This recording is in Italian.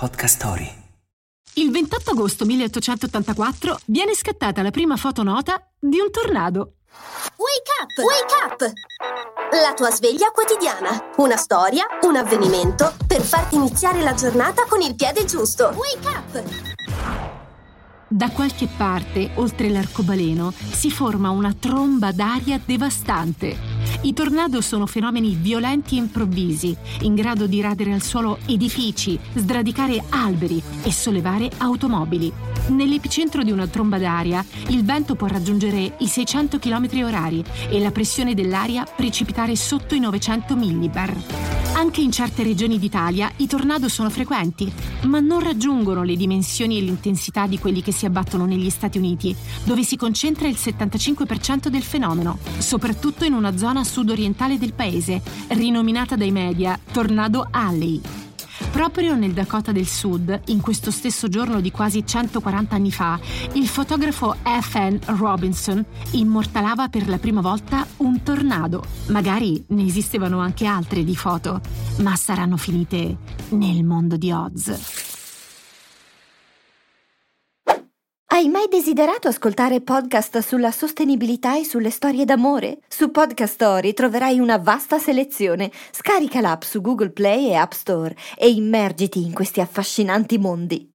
Podcast Story. Il 28 agosto 1884 viene scattata la prima fotonota di un tornado. Wake up! Wake up! La tua sveglia quotidiana. Una storia, un avvenimento per farti iniziare la giornata con il piede giusto. Wake up! Da qualche parte, oltre l'arcobaleno, si forma una tromba d'aria devastante. I tornado sono fenomeni violenti e improvvisi, in grado di radere al suolo edifici, sradicare alberi e sollevare automobili. Nell'epicentro di una tromba d'aria, il vento può raggiungere i 600 km h e la pressione dell'aria precipitare sotto i 900 millibar. Anche in certe regioni d'Italia i tornado sono frequenti, ma non raggiungono le dimensioni e l'intensità di quelli che si abbattono negli Stati Uniti, dove si concentra il 75% del fenomeno, soprattutto in una zona sud-orientale del paese, rinominata dai media Tornado Alley. Proprio nel Dakota del Sud, in questo stesso giorno di quasi 140 anni fa, il fotografo F.N. Robinson immortalava per la prima volta un tornado. Magari ne esistevano anche altre di foto, ma saranno finite nel mondo di Oz. Hai mai desiderato ascoltare podcast sulla sostenibilità e sulle storie d'amore? Su Podcast Story troverai una vasta selezione. Scarica l'app su Google Play e App Store e immergiti in questi affascinanti mondi.